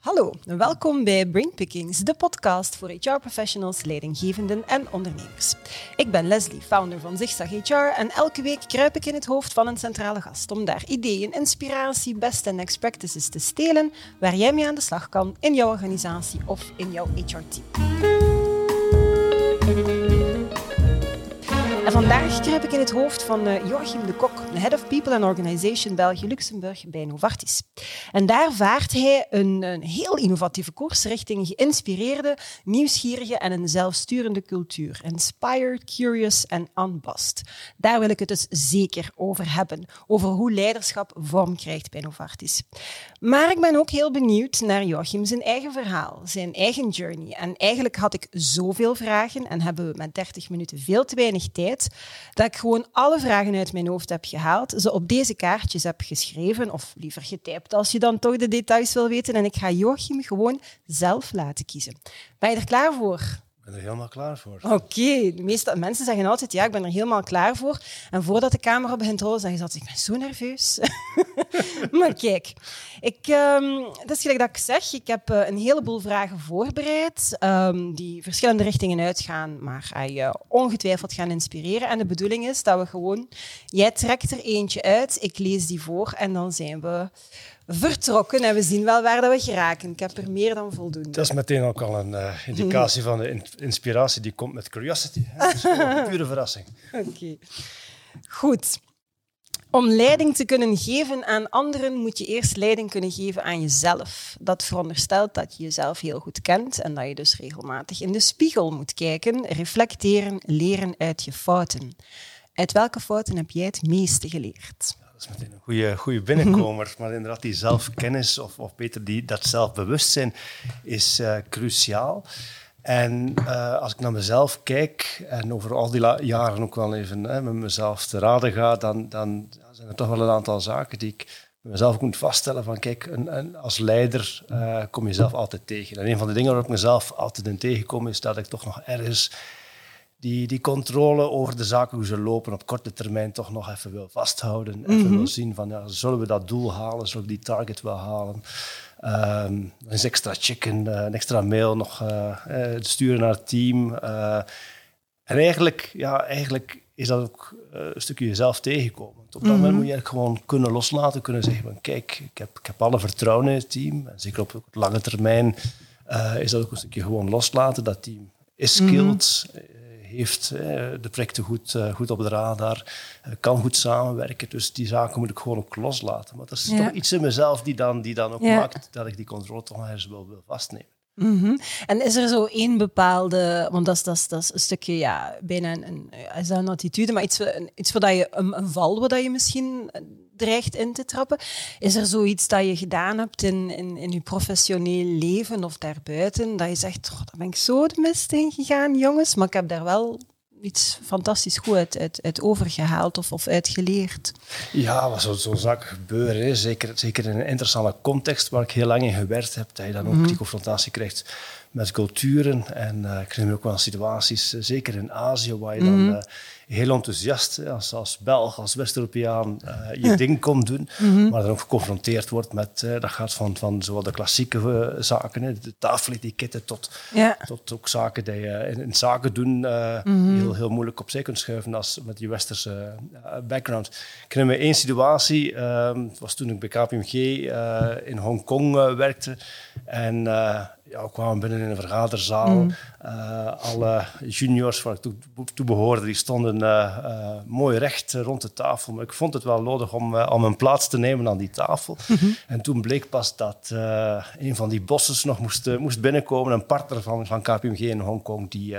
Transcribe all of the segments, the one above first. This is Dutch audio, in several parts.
Hallo en welkom bij Brainpickings, de podcast voor HR-professionals, leidinggevenden en ondernemers. Ik ben Leslie, founder van Zigzag HR en elke week kruip ik in het hoofd van een centrale gast om daar ideeën, inspiratie, best en next practices te stelen waar jij mee aan de slag kan in jouw organisatie of in jouw HR-team. Vandaag kruip ik in het hoofd van uh, Joachim de Kok, de Head of People and Organization België-Luxemburg bij Novartis. En daar vaart hij een, een, heel innovatieve koers richting geïnspireerde, nieuwsgierige en een zelfsturende cultuur. Inspired, curious en unbossed. Daar wil ik het dus zeker over hebben. Over hoe leiderschap vorm krijgt bij Novartis. Maar ik ben ook heel benieuwd naar Joachim zijn eigen verhaal, zijn eigen journey. En eigenlijk had ik zoveel vragen en hebben we met 30 minuten veel te weinig tijd dat ik gewoon alle vragen uit mijn hoofd heb gehaald, ze op deze kaartjes heb geschreven, of liever getypt als je dan toch de details wil weten. En ik ga Joachim gewoon zelf laten kiezen. Ben je er klaar voor? Ben er helemaal klaar voor. Oké, de meeste mensen zeggen altijd ja, ik ben er helemaal klaar voor. En voordat de camera begint te rollen, zeggen ze altijd, ik ben zo nerveus. maar kijk, ik, um, dat is gelijk dat ik zeg, ik heb uh, een heleboel vragen voorbereid um, die verschillende richtingen uitgaan, maar je ongetwijfeld gaan inspireren. En de bedoeling is dat we gewoon, jij trekt er eentje uit, ik lees die voor en dan zijn we vertrokken en we zien wel waar dat we geraken. Ik heb er meer dan voldoende. Dat is meteen ook al een uh, indicatie van de inspiratie die komt met curiosity. Dus een pure verrassing. Oké. Goed. Om leiding te kunnen geven aan anderen moet je eerst leiding kunnen geven aan jezelf. Dat veronderstelt dat je jezelf heel goed kent en dat je dus regelmatig in de spiegel moet kijken, reflecteren, leren uit je fouten. Uit welke fouten heb jij het meeste geleerd? Dat is meteen een goede, goede binnenkomer. Maar inderdaad, die zelfkennis, of, of beter die, dat zelfbewustzijn, is uh, cruciaal. En uh, als ik naar mezelf kijk en over al die jaren ook wel even hè, met mezelf te raden ga, dan, dan zijn er toch wel een aantal zaken die ik mezelf moet vaststellen van kijk, een, een, als leider uh, kom je zelf altijd tegen. En een van de dingen waar ik mezelf altijd in tegenkom is dat ik toch nog ergens die, die controle over de zaken, hoe ze lopen, op korte termijn toch nog even wil vasthouden. Even mm wil zien van, ja, zullen we dat doel halen? Zullen we die target wel halen? Um, een extra chicken, uh, een extra mail nog uh, sturen naar het team. en eigenlijk, ja, eigenlijk is dat ook een stukje jezelf tegenkomen. Op dat moment mhm. moet je eigenlijk gewoon kunnen loslaten, kunnen zeggen van kijk, ik heb, ik heb alle vertrouwen in het team. En zeker op lange termijn is dat ook een stukje gewoon loslaten. Dat team is mhm. skilled, heeft de projecten goed, eh, goed op de radar, eh, kan goed samenwerken. Dus die zaken moet ik gewoon ook loslaten. Maar dat is toch iets in mezelf die dan, die dan ook maakt dat ik die controle toch ergens wel wil vastnemen. Mm En is er zo één bepaalde, want dat is, dat is, dat een stukje, ja, bijna een, een, is dat een attitude, maar iets, iets waar je, een, een val waar je misschien dreigt in te trappen. Is er zoiets dat je gedaan hebt in, in, in je professioneel leven of daarbuiten, dat je zegt, oh, daar ben ik zo de mist in gegaan, jongens, maar ik heb daar wel iets fantastisch goed uit, uit, uit overgehaald of, of uitgeleerd. Ja, wat zo'n zo zaak gebeuren, zeker, zeker in een interessante context waar ik heel lang in gewerkt heb, dat je dan ook mhm. die confrontatie krijgt met culturen. En uh, ik me ook wel situaties, eh, zeker in Azië, waar je dan... Mhm. Eh, heel enthousiast als, als Belg, als West-Europeaan uh, je ding komt doen, mhm. maar dan ook geconfronteerd wordt met, uh, dat gaat van, van zowel de klassieke uh, zaken, hè, de tafeletiketten, tot, tot ook zaken die je in, in zaken doen mm heel, heel moeilijk opzij kunt schuiven als met je westerse background. Ik herinner me één situatie, ehm, het was toen ik bij KPMG in Hongkong werkte en ja, we kwamen binnen in een vergaderzaal. Mm. Uh, alle juniors waar ik toe, toe behoorde, die stonden uh, uh, mooi recht rond de tafel. Maar ik vond het wel nodig om, om een plaats te nemen aan die tafel. Mm -hmm. En toen bleek pas dat een van die bossen nog moest, moest binnenkomen. Een partner van, van KPMG in Hongkong, die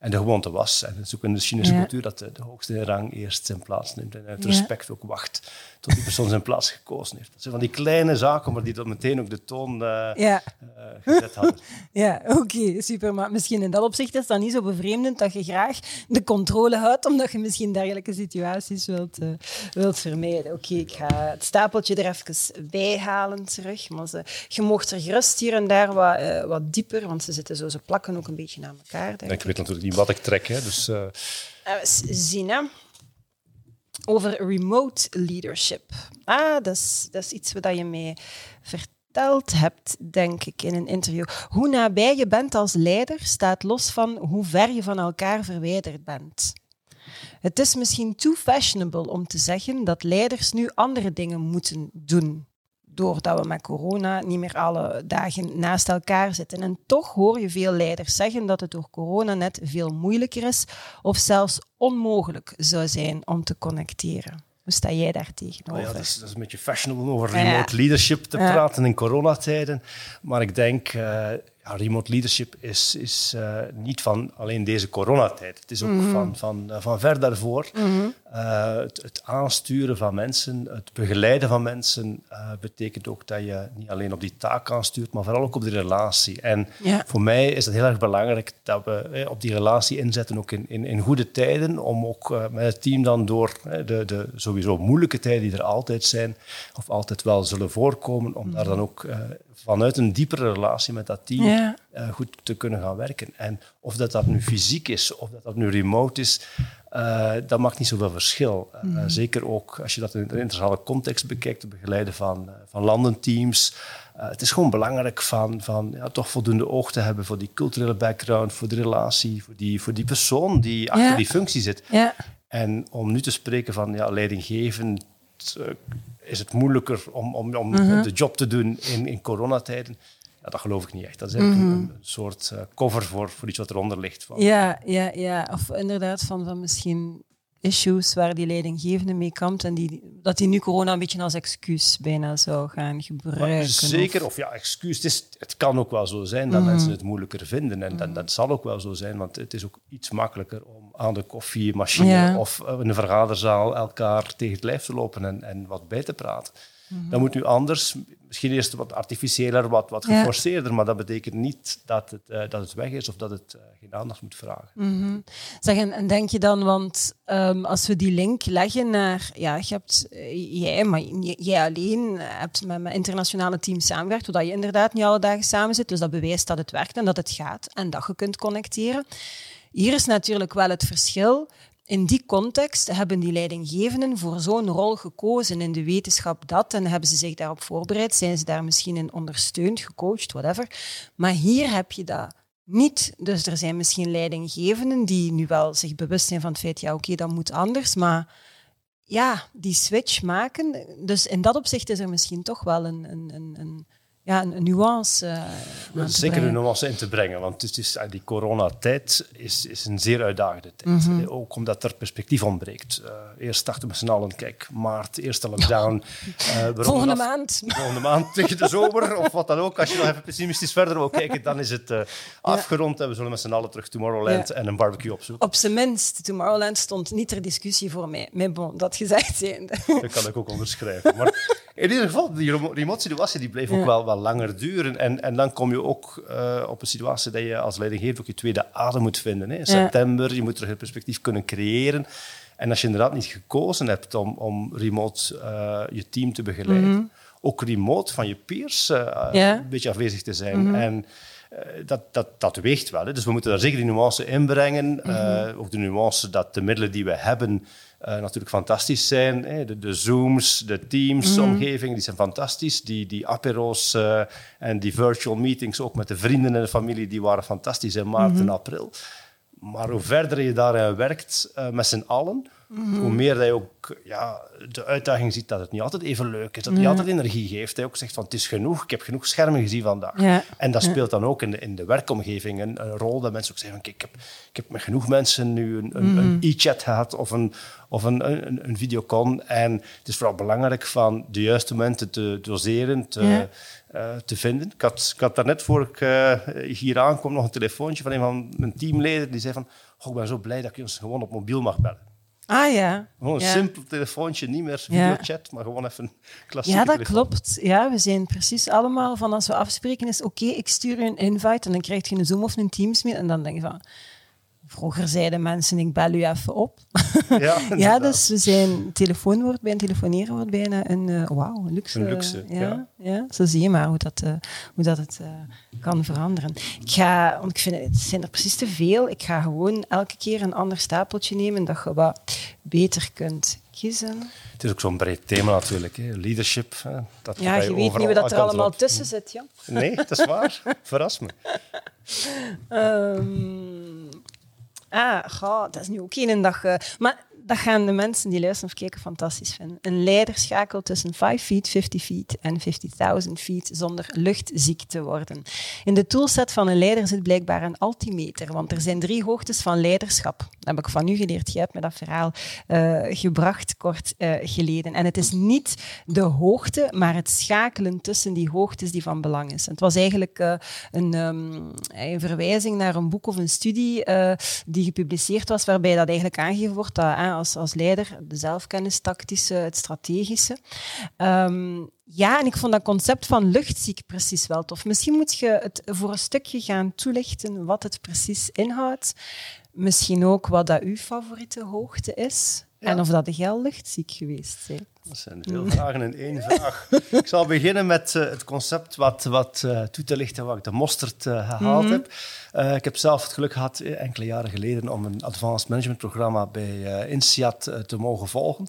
en de gewoonte was, en het is ook in de Chinese cultuur, dat de, de, hoogste rang eerst zijn plaats neemt en uit respect ook wacht tot die persoon zijn plaats gekozen heeft. Dat zijn van die kleine zaken, maar die dan meteen ook de toon uh, ja. uh, gezet hadden. Ja, oké, super. Maar misschien in dat opzicht is dan niet zo bevreemdend dat je graag de controle houdt, omdat je misschien dergelijke situaties wilt, uh, wilt vermijden. Oké, ik ga het stapeltje er even bij halen terug. Maar ze, je mocht er gerust hier en daar wat, wat dieper, want ze zitten zo, ze plakken ook een beetje aan elkaar. Denk ik weet natuurlijk niet wat ik trek, hè, dus... zien, hè over remote leadership. Ah, dat is, dat iets wat je vertelt verteld hebt, denk ik, in een interview. Hoe nabij je bent als leider staat los van hoe ver je van elkaar verwijderd bent. Het is misschien too fashionable om te zeggen dat leiders nu andere dingen moeten doen. Doordat we met corona niet meer alle dagen naast elkaar zitten. En toch hoor je veel leiders zeggen dat het door corona net veel moeilijker is of zelfs onmogelijk zou zijn om te connecteren. Hoe sta jij daar tegenover? Oh ja, dat, is, dat is een beetje fashionable over remote leadership te praten in coronatijden. Maar ik denk, uh, ja, remote leadership is, is uh, niet van alleen deze coronatijd. Het is ook mm -hmm. van, van, uh, van ver daarvoor. Mm -hmm. het, het, aansturen van mensen, het begeleiden van mensen, betekent ook dat je niet alleen op die taak aanstuurt, maar vooral ook op die relatie. En ja. voor mij is het heel erg belangrijk dat we op die relatie inzetten, ook in, in, in goede tijden, om ook met het team dan door de, de sowieso moeilijke tijden die er altijd zijn, of altijd wel zullen voorkomen, om daar dan ook vanuit een diepere relatie met dat team ja. uh, goed te kunnen gaan werken. En of dat, dat nu fysiek is, of dat dat nu remote is, uh, dat maakt niet zoveel verschil. Uh, mm. Zeker ook als je dat in een internationale context bekijkt, het begeleiden van, van landenteams. het is gewoon belangrijk van, van ja, toch voldoende oog te hebben voor die culturele background, voor de relatie, voor die, voor die persoon die achter die functie zit. Ja. En om nu te spreken van ja, leidinggevend uh, is het moeilijker om, om, om Mhm. de job te doen in, in coronatijden. Ja, dat geloof ik niet echt. Dat is eigenlijk Mhm. een, een soort uh, cover voor, voor iets wat eronder ligt. Van. Ja, ja, ja. Of inderdaad van, van misschien issues waar die leidinggevende mee kampt en die, dat die nu corona een beetje als excuus bijna zou gaan gebruiken. Maar zeker, of, ja, excuus. Het, is, het kan ook wel zo zijn dat Mhm. mensen het moeilijker vinden. En dat, dat zal ook wel zo zijn, want het is ook iets makkelijker om aan de koffiemachine Ja. of in een vergaderzaal elkaar tegen het lijf te lopen en, en wat bij te praten. Dat moet nu anders, misschien eerst wat artificiëler, wat, wat Ja. geforceerder, maar dat betekent niet dat het, eh, dat het weg is of dat het eh, geen aandacht moet vragen. Mhm. Zeg, en, en denk je dan, want ehm, als we die link leggen naar, ja, je hebt, eh, jij, maar jij alleen hebt met, met internationale teams samengewerkt, zodat je inderdaad niet alle dagen samen zit, dus dat bewijst dat het werkt en dat het gaat en dat je kunt connecteren. Hier is natuurlijk wel het verschil. In die context hebben die leidinggevenden voor zo'n rol gekozen in de wetenschap dat en hebben ze zich daarop voorbereid, zijn ze daar misschien in ondersteund, gecoacht, whatever. Maar hier heb je dat niet. Dus er zijn misschien leidinggevenden die nu wel zich bewust zijn van het feit, ja oké, dat moet anders, maar ja, die switch maken. Dus in dat opzicht is er misschien toch wel een, een, een ja, een, nuance. eh, Zeker een nuance in te brengen, want het is, die coronatijd is, is een zeer uitdagende tijd. Mhm. Eh, Ook omdat er perspectief ontbreekt. Eh, eerst dachten we met z'n allen, kijk, maart, eerste lockdown. ronden Volgende af. maand. Volgende maand tegen de zomer, of wat dan ook. Als je nog even pessimistisch verder wil kijken, dan is het afgerond en we zullen met z'n allen terug Tomorrowland Ja. en een barbecue opzoeken. Op zijn minst, Tomorrowland stond niet ter discussie voor mij. Maar bon, dat gezegd zijnde. Dat kan ik ook onderschrijven. Maar in ieder geval, die remo- remote situatie die bleef ook wel langer duren. En, en dan kom je ook eh, op een situatie dat je als leidinggever ook je tweede adem moet vinden. Hè. In september, je moet terug een perspectief kunnen creëren. En als je inderdaad niet gekozen hebt om, om remote eh, je team te begeleiden, ook remote van je peers eh, Mhm. Mhm. een beetje afwezig te zijn. En eh, dat, dat, dat weegt wel. Hè. Dus we moeten daar zeker die nuance inbrengen. Mhm. Eh, ook de nuance dat de middelen die we hebben eh, natuurlijk fantastisch zijn. Hè. De, de Zooms, de Teams-omgeving, die zijn fantastisch. Die, die apero's eh, en die virtual meetings, ook met de vrienden en de familie, die waren fantastisch in maart en april. Maar hoe verder je daarin werkt eh, met z'n allen, hoe meer dat je ook ja, de uitdaging ziet dat het niet altijd even leuk is, dat het niet altijd energie geeft. Hij ook zegt van het is genoeg, ik heb genoeg schermen gezien vandaag. Ja. En dat speelt dan ook in de, in de werkomgeving een, een rol dat mensen ook zeggen van kijk, ik heb, ik heb met genoeg mensen nu een, een, een e-chat gehad of een, of een, een, een videocon. En het is vooral belangrijk van de juiste momenten te doseren, te, Ja. eh, te vinden. Ik had, ik had daarnet voor ik eh, hier aankom nog een telefoontje van een van mijn teamleden die zei van oh, ik ben zo blij dat ik ons gewoon op mobiel mag bellen. Ah ja. Gewoon een ja. simpel telefoontje, niet meer Ja. videochat, maar gewoon even een klassieke Ja, dat telefoon. klopt. Ja, we zijn precies allemaal van als we afspreken is oké, ik stuur je een invite en dan krijg je een Zoom of een Teams mee en dan denk je van vroeger zeiden mensen ik bel u even op. Ja, ja, dus we zijn telefoon wordt bij een telefoneren wordt bijna een eh, wauw, een luxe. Een luxe, ja, ja. ja. Zo zie je maar hoe dat, eh, hoe dat het eh, kan veranderen. Ik ga, want ik vind het, zijn er precies te veel. Ik ga gewoon elke keer een ander stapeltje nemen dat je wat beter kunt Kiezen. Het is ook zo'n breed thema natuurlijk. Hè. Leadership. Hè. Dat ja, je weet niet wat er allemaal tussen zit. Ja. Nee, dat is waar. Verras me. Um, ah, goh, dat is nu ook geen dag. Uh, maar dat gaan de mensen die luisteren of kijken fantastisch vinden. Een leiderschakel tussen 5 feet, 50 feet en 50.000 feet zonder luchtziek te worden. In de toolset van een leider zit blijkbaar een altimeter, want er zijn drie hoogtes van leiderschap. Dat heb ik van u geleerd. Je hebt me dat verhaal uh, gebracht kort uh, geleden. En het is niet de hoogte, maar het schakelen tussen die hoogtes die van belang is. En het was eigenlijk uh, een, um, een, verwijzing naar een boek of een studie die gepubliceerd was, waarbij dat eigenlijk aangegeven wordt dat als, als leider, de zelfkennis, tactische, het strategische. Um, ja, en ik vond dat concept van luchtziek precies wel tof. Misschien moet je het voor een stukje gaan toelichten wat het precies inhoudt. Misschien ook wat dat uw favoriete hoogte is. En of dat de gel luchtziek geweest zijn. Dat zijn veel vragen in één vraag. ik zal beginnen met uh, het concept wat, wat uh, toe te lichten wat ik de mosterd uh, gehaald mm -hmm. heb. ik heb zelf het geluk gehad enkele jaren geleden om een advanced management programma bij INSEAD te mogen volgen.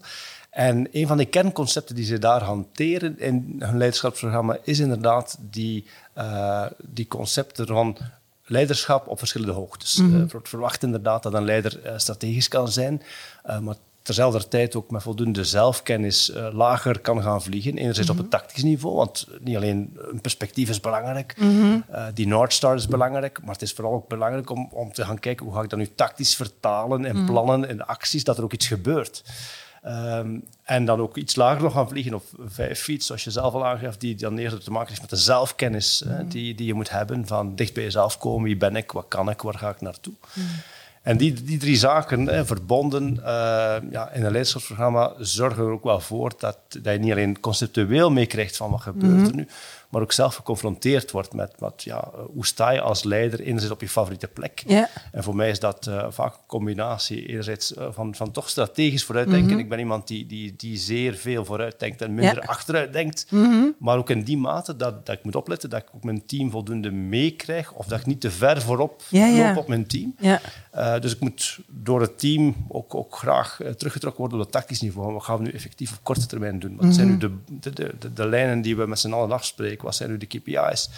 En een van de kernconcepten die ze daar hanteren in hun leiderschapsprogramma is inderdaad die, die concepten van leiderschap op verschillende hoogtes. Mm -hmm. verwacht inderdaad dat een leider strategisch kan zijn, maar terzelfde tijd ook met voldoende zelfkennis uh, lager kan gaan vliegen. Enerzijds mm -hmm. op het tactisch niveau, want niet alleen een perspectief is belangrijk, mm -hmm. uh, die North Star is belangrijk, maar het is vooral ook belangrijk om, om te gaan kijken hoe ga ik dat nu tactisch vertalen in mm -hmm. plannen en acties, dat er ook iets gebeurt. Um, en dan ook iets lager nog gaan vliegen op vijf feet, zoals je zelf al aangeeft, die dan eerder te maken heeft met de zelfkennis die, die je moet hebben van dicht bij jezelf komen, wie ben ik, wat kan ik, waar ga ik naartoe. En die, die drie zaken, hè, verbonden uh, ja, in een leiderschapsprogramma, zorgen er ook wel voor dat, dat je niet alleen conceptueel meekrijgt van wat gebeurt mm -hmm. er nu, maar ook zelf geconfronteerd wordt met wat, ja, hoe sta je als leider enerzijds op je favoriete plek. Ja. En voor mij is dat uh, vaak een combinatie enerzijds uh, van, van toch strategisch vooruitdenken. Mm -hmm. Ik ben iemand die, die, die zeer veel vooruitdenkt en minder ja. achteruit denkt. Mm -hmm. Maar ook in die mate dat, dat ik moet opletten dat ik ook mijn team voldoende meekrijg of dat ik niet te ver voorop ja, loop op mijn team. Uh, dus ik moet door het team ook, ook graag teruggetrokken worden op het tactisch niveau. Wat gaan we nu effectief op korte termijn doen? Wat zijn nu de, de, de, de, de lijnen die we met z'n allen afspreken? Wat zijn nu de KPI's?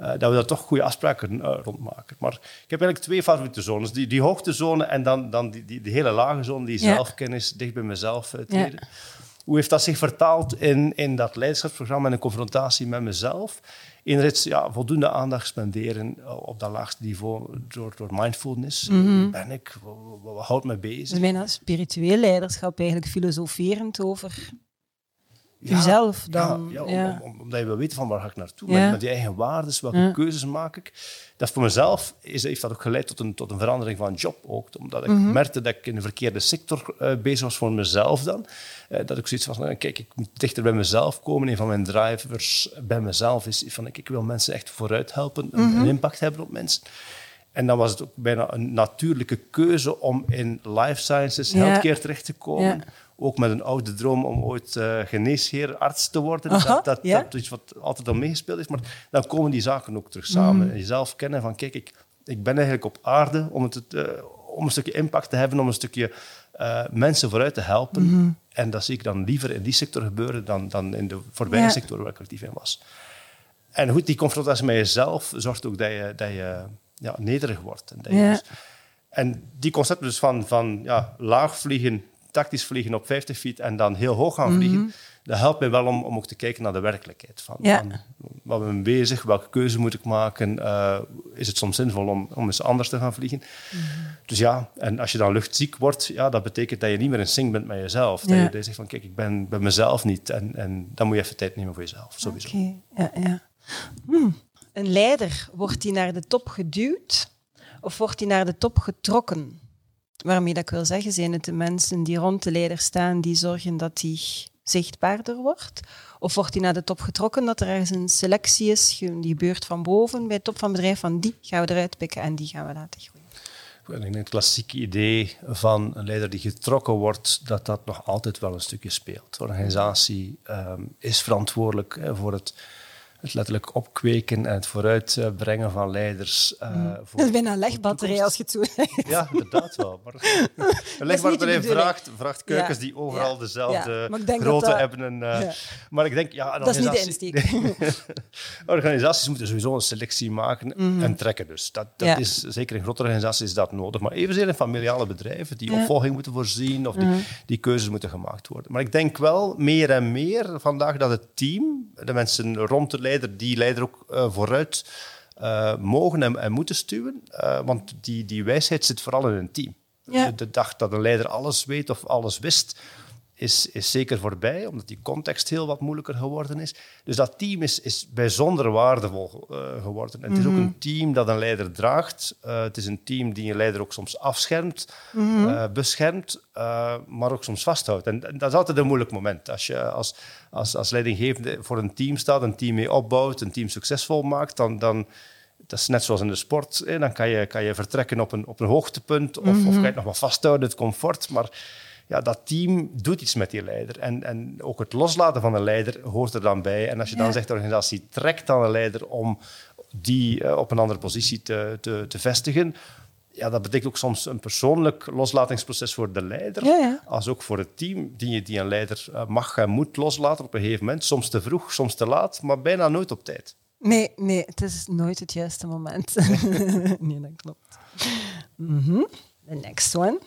Uh, dat we daar toch goede afspraken uh, rond maken. Maar ik heb eigenlijk twee favoriete zones. Die, die hoogtezone en dan, dan die, die, die hele lage zone, die ja. zelfkennis, dicht bij mezelf uh, treden. Ja. Hoe heeft dat zich vertaald in, in dat leiderschapsprogramma en een confrontatie met mezelf? Enerzijds ja, voldoende aandacht spenderen op dat laagste niveau door, door mindfulness. Mm -hmm. Ben ik? Wat, houdt me bezig? Dus bijna spiritueel leiderschap, eigenlijk filosoferend over jezelf dan. Ja, ja, om, om, omdat je wil weten van waar ga ik naartoe, met, met die eigen waarden, welke keuzes maak ik. Dat voor mezelf is, heeft dat ook geleid tot een, tot een verandering van job ook. Omdat ik mm -hmm. merkte dat ik in de verkeerde sector uh, bezig was voor mezelf dan. Uh, dat ik zoiets van, nou, kijk, ik moet dichter bij mezelf komen. Een van mijn drivers bij mezelf is van, ik, ik wil mensen echt vooruit helpen, mm -hmm. een, impact hebben op mensen. En dan was het ook bijna een natuurlijke keuze om in life sciences, healthcare terecht te komen ook met een oude droom om ooit uh, geneesheer, arts te worden. Aha, dat, dat, ja? dat, is iets wat altijd al meegespeeld is. Maar dan komen die zaken ook terug samen. Mm. En jezelf kennen van, kijk, ik, ik ben eigenlijk op aarde om, het, uh, om een stukje impact te hebben, om een stukje uh, mensen vooruit te helpen. Mm -hmm. En dat zie ik dan liever in die sector gebeuren dan, dan in de voorbije ja. sector waar ik actief in was. En goed, die confrontatie met jezelf zorgt ook dat je, dat je ja, nederig wordt. En, ja. dus, die concepten dus van, van ja, laag vliegen tactisch vliegen op 50 feet en dan heel hoog gaan vliegen, mm -hmm. dat helpt mij wel om, om ook te kijken naar de werkelijkheid. Van, ja. van ben ik bezig, welke keuze moet ik maken, uh, is het soms zinvol om, om eens anders te gaan vliegen. Mm -hmm. Dus ja, en als je dan luchtziek wordt, ja, dat betekent dat je niet meer in sync bent met jezelf. Dat, je, je zegt van, kijk, ik ben, ben mezelf niet en, en dan moet je even tijd nemen voor jezelf, sowieso. Okay. Ja, ja. Hmm. Een leider, wordt hij naar de top geduwd of wordt hij naar de top getrokken? Waarmee dat ik wil zeggen, zijn het de mensen die rond de leider staan die zorgen dat die zichtbaarder wordt? Of wordt die naar de top getrokken dat er ergens een selectie is, die gebeurt van boven bij de top van het bedrijf, van die gaan we eruit pikken en die gaan we laten groeien? Denk het klassieke idee van een leider die getrokken wordt, dat dat nog altijd wel een stukje speelt. De organisatie um, is verantwoordelijk voor het het letterlijk opkweken en het vooruitbrengen van leiders. Uh, voor, dat is bijna een legbatterij als je het zo zegt. Ja, inderdaad wel. Maar een legbatterij vraagt, vraagt keukens die overal dezelfde grootte hebben. En, uh, Maar ik denk, ja, dat is niet de insteek. organisaties moeten sowieso een selectie maken mm. en trekken dus. Dat, dat is, zeker in grote organisaties is dat nodig. Maar evenzeer in familiale bedrijven die opvolging moeten voorzien of die, mm. die keuzes moeten gemaakt worden. Maar ik denk wel meer en meer vandaag dat het team, de mensen rond de leider, die leider ook uh, vooruit uh, mogen en, en, moeten stuwen. Uh, want die, die wijsheid zit vooral in een team. Ja. De dag dat een leider alles weet of alles wist, is, is zeker voorbij, omdat die context heel wat moeilijker geworden is. Dus dat team is, is bijzonder waardevol uh, geworden. En het is ook mhm. een team dat een leider draagt. Uh, het is een team die een leider ook soms afschermt, mm uh, beschermt, maar ook soms vasthoudt. En, en, dat is altijd een moeilijk moment. Als je als, als, als leidinggevende voor een team staat, een team mee opbouwt, een team succesvol maakt, dan... dan dat is net zoals in de sport. Hè? Dan kan je, kan je vertrekken op een, op een hoogtepunt of, mm -hmm. of kan je het nog wat vasthouden, het comfort. Maar ja, dat team doet iets met die leider. En, en ook het loslaten van een leider hoort er dan bij. En als je dan zegt, de organisatie trekt dan een leider om die uh, op een andere positie te, te, te vestigen, ja, dat betekent ook soms een persoonlijk loslatingsproces voor de leider, ja, ja. als ook voor het team, die, die een leider uh, mag en moet loslaten op een gegeven moment. Soms te vroeg, soms te laat, maar bijna nooit op tijd. Nee, nee het is nooit het juiste moment. nee, dat klopt. Mm -hmm. The next one.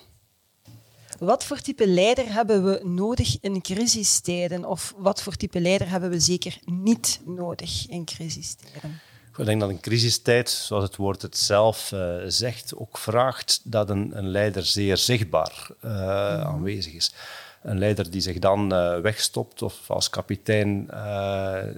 Wat voor type leider hebben we nodig in crisistijden? Of wat voor type leider hebben we zeker niet nodig in crisistijden? Ik denk dat een crisistijd, zoals het woord het zelf uh, zegt, ook vraagt dat een, een leider zeer zichtbaar uh, aanwezig is. Een leider die zich dan uh, wegstopt of als kapitein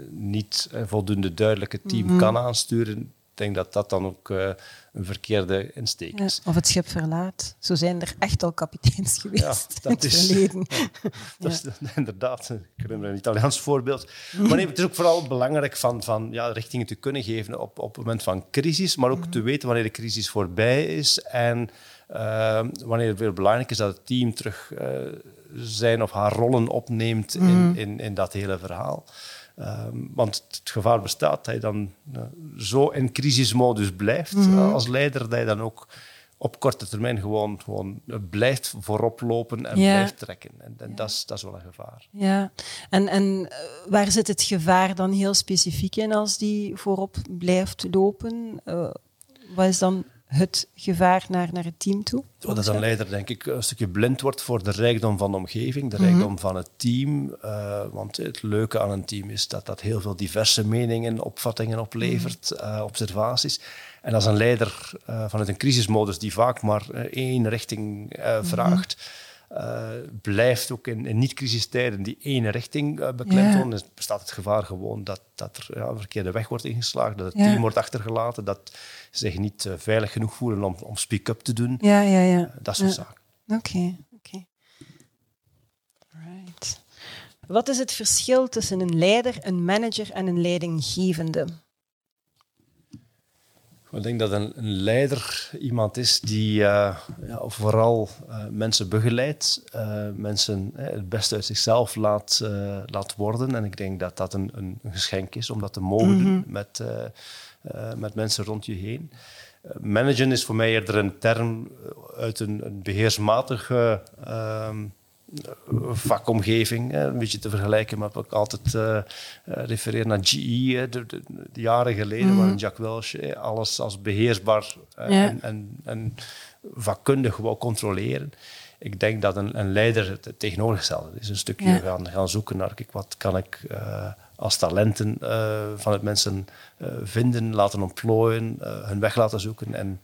niet voldoende duidelijke team mm -hmm. kan aansturen, denk dat dat dan ook uh, een verkeerde insteek is. Ja, of het schip verlaat. Zo zijn er echt al kapiteins geweest ja, dat in het is, verleden. Ja, dat is inderdaad, ik herinner een Italiaans voorbeeld. Maar nee, het is ook vooral belangrijk van, van ja, richtingen te kunnen geven op, op het moment van crisis, maar ook te weten wanneer de crisis voorbij is en uh, wanneer het weer belangrijk is dat het team terug uh, zijn of haar rollen opneemt in, mm. in, in dat hele verhaal. Um, want het gevaar bestaat dat je dan uh, zo in crisismodus blijft mm -hmm. als leider, dat je dan ook op korte termijn gewoon, gewoon blijft voorop lopen en ja. blijft trekken. En, en ja. dat, is, dat is wel een gevaar. Ja, en, en waar zit het gevaar dan heel specifiek in als die voorop blijft lopen? Uh, wat is dan het gevaar naar, naar het team toe? Dat een leider, denk ik, een stukje blind wordt voor de rijkdom van de omgeving, de mm -hmm. rijkdom van het team. Uh, want het leuke aan een team is dat dat heel veel diverse meningen, opvattingen oplevert, mm -hmm. uh, observaties. En als een leider uh, vanuit een crisismodus die vaak maar één richting vraagt, mm -hmm. Uh, blijft ook in, in niet-crisistijden die ene richting uh, beklemtonen, ja. bestaat het gevaar gewoon dat, dat er ja, een verkeerde weg wordt ingeslagen, dat het team wordt achtergelaten, dat zich niet uh, veilig genoeg voelen om, om speak-up te doen. Ja, ja, ja. dat soort zaken. Oké, okay, oké. Okay. Right. Wat is het verschil tussen een leider, een manager en een leidinggevende? Ik denk dat een, een leider iemand is die uh, ja, vooral uh, mensen begeleidt, uh, mensen het beste uit zichzelf laat, laat worden. En ik denk dat dat een, een, geschenk is om dat te mogen mm -hmm. doen met, met mensen rond je heen. managen is voor mij eerder een term uit een, een beheersmatige ehm, vakomgeving. Een beetje te vergelijken met wat ik altijd refereer naar GE, de, de, de, jaren geleden, mm. waarin Jack Welch alles als beheersbaar en, en, en, vakkundig wou controleren. Ik denk dat een, een leider het tegenovergestelde is. Een stukje ja. gaan, gaan zoeken naar kijk, wat kan ik uh, als talenten van het mensen vinden, laten ontplooien, hun weg laten zoeken. En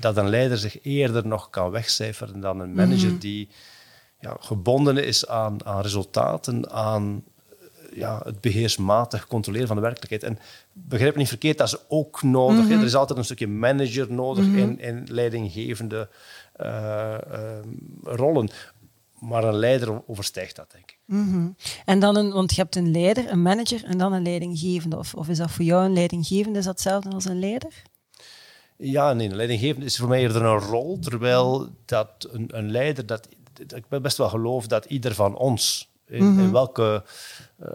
dat een leider zich eerder nog kan wegcijferen dan een manager mm. die ja, gebonden is aan, aan resultaten, aan ja, het beheersmatig controleren van de werkelijkheid. En begrijp me niet verkeerd, dat is ook nodig. Mm -hmm. Er is altijd een stukje manager nodig mm -hmm. in, in leidinggevende uh, uh, rollen. Maar een leider overstijgt dat, denk ik. Mm -hmm. En dan een, want je hebt een leider, een manager en dan een leidinggevende. Of, of is dat voor jou een leidinggevende? Is dat hetzelfde als een leider? Ja, nee, een leidinggevende is voor mij eerder een rol, terwijl dat een, een leider, dat ik ben best wel geloof dat ieder van ons, in, mm -hmm. in welke uh,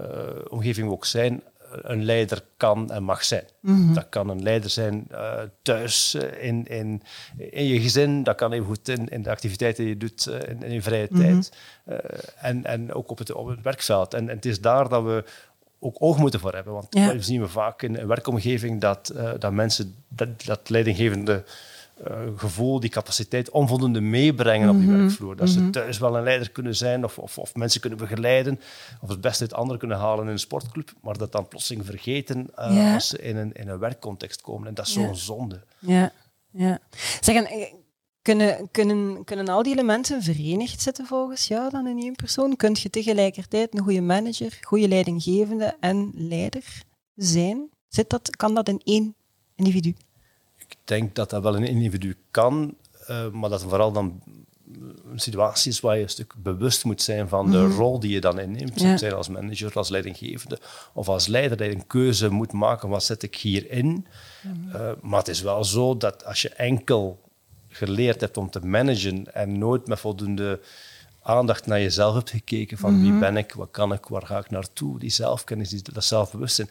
omgeving we ook zijn, een leider kan en mag zijn. Mhm. Dat kan een leider zijn uh, thuis, uh, in, in, in je gezin, dat kan even goed in, in de activiteiten die je doet uh, in, in, je vrije Mhm. tijd. en, en ook op het, op het werkveld. En, en, het is daar dat we ook oog moeten voor hebben. Want Ja. we zien we vaak in een werkomgeving dat, dat mensen dat, dat leidinggevende uh, gevoel, die capaciteit onvoldoende meebrengen op die Mhm. werkvloer. Dat ze thuis wel een leider kunnen zijn of, of, of mensen kunnen begeleiden of het beste uit anderen kunnen halen in een sportclub, maar dat dan plotseling vergeten uh, Ja. als ze in een, in een werkcontext komen. En dat is zo'n zonde. Ja, ja. Zeg, eh, kunnen, kunnen, kunnen al die elementen verenigd zitten volgens jou dan in één persoon? Kunt je tegelijkertijd een goede manager, goede leidinggevende en leider zijn? Zit dat, kan dat in één individu? Ik denk dat dat wel een individu kan, uh, maar dat vooral dan een situatie is waar je een stuk bewust moet zijn van de rol die je dan inneemt. Ja. Zijn als manager, als leidinggevende of als leider, dat je een keuze moet maken, wat zet ik hierin? Uh, maar het is wel zo dat als je enkel geleerd hebt om te managen en nooit met voldoende aandacht naar jezelf hebt gekeken van wie ben ik, wat kan ik, waar ga ik naartoe, die zelfkennis, die, dat zelfbewustzijn.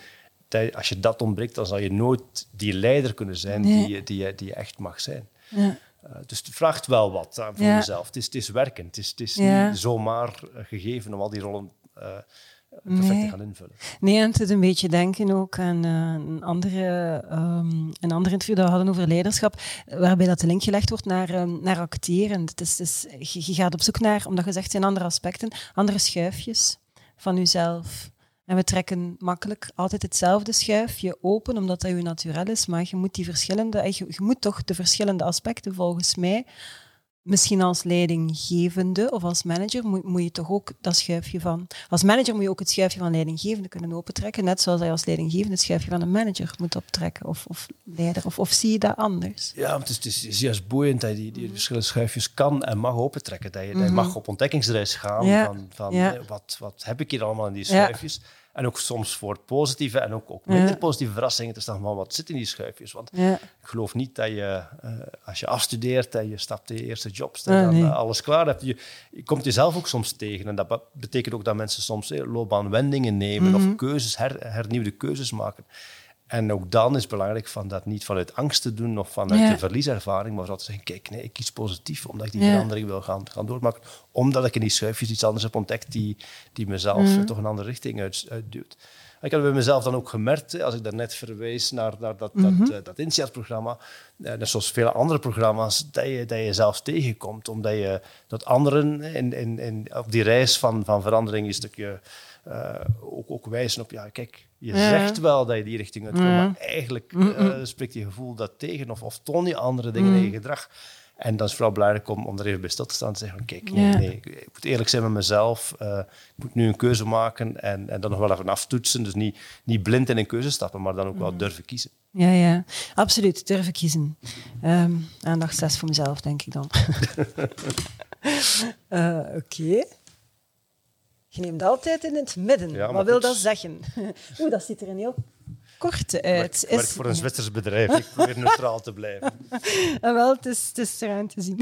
Als je dat ontbreekt, dan zal je nooit die leider kunnen zijn Nee. die, je- die, je- die je echt mag zijn. Ja. Uh, dus het vraagt wel wat uh, van Ja. jezelf. Het is, het is werken. Het is, het is Ja. niet zomaar uh, gegeven om al die rollen uh, perfect Nee. te gaan invullen. Nee, en het doet een beetje denken ook aan eh, een, andere, ehm, een ander interview dat we hadden over leiderschap, waarbij dat de link gelegd wordt naar, ehm, naar acteren. Het is, het is, je, je gaat op zoek naar, omdat je zegt, zijn andere aspecten, andere schuifjes van jezelf. En we trekken makkelijk altijd hetzelfde schuifje open, omdat dat je naturel is, maar je moet, die verschillende, je moet toch de verschillende aspecten volgens mij misschien als leidinggevende of als manager moet, moet je toch ook dat schuifje van... Als manager moet je ook het schuifje van leidinggevende kunnen opentrekken, net zoals je als leidinggevende het schuifje van een manager moet optrekken of, of leider. Of, of zie je dat anders? Ja, maar het is, het is, juist boeiend dat je die, die verschillende schuifjes kan en mag opentrekken. Dat je, dat je Mhm. mag op ontdekkingsreis gaan Ja. van, van Ja. eh, wat, wat heb ik hier allemaal in die Ja. En ook soms voor positieve en ook, ook minder Ja. positieve verrassingen te staan van wat zit in die schuifjes. Want Ja. ik geloof niet dat je, eh, als je afstudeert en je stapt in je eerste job, dat Ah, dan eh, alles klaar hebt. Je, je komt jezelf ook soms tegen. En dat be- betekent ook dat mensen soms eh, loopbaanwendingen nemen Mhm. of keuzes, her- hernieuwde keuzes maken. En ook dan is het belangrijk van dat niet vanuit angst te doen of vanuit Ja. de verlieservaring, maar te zeggen, kijk, nee, ik kies positief, omdat ik die Ja. verandering wil gaan, gaan doormaken. Omdat ik in die schuifjes iets anders heb ontdekt die, die mezelf Mhm. toch een andere richting uit, uitduwt. Ik heb bij mezelf dan ook gemerkt, als ik daarnet verwees naar, naar dat, Mhm. dat, eh, dat INSEAD-programma, eh, net zoals vele andere programma's, dat je, dat je zelf tegenkomt. Omdat je dat anderen in, in, in, op die reis van, van verandering een stukje eh, ook, ook wijzen op, ja, kijk, je Ja. zegt wel dat je die richting uitkomt, Ja. maar eigenlijk eh, spreekt je gevoel dat tegen of, of toon je andere dingen in je gedrag. En dan is het vooral belangrijk om, om er even bij stil te staan en te zeggen, kijk, nee, Ja. nee, ik, moet eerlijk zijn met mezelf, eh, ik moet nu een keuze maken en, en dan nog wel even aftoetsen. Dus niet, niet blind in een keuze stappen, maar dan ook wel durven kiezen. Ja, ja, absoluut. Durven kiezen. Ehm aandacht 6 voor mezelf, denk ik dan. Oké. Je neemt altijd in het midden. Ja, Wat wil dat zeggen? Oeh, dat ziet er een heel kort Ik uit. werk, werk voor een Zwitsers bedrijf, ik probeer neutraal te blijven. Ah, wel, het is, het is eraan te zien.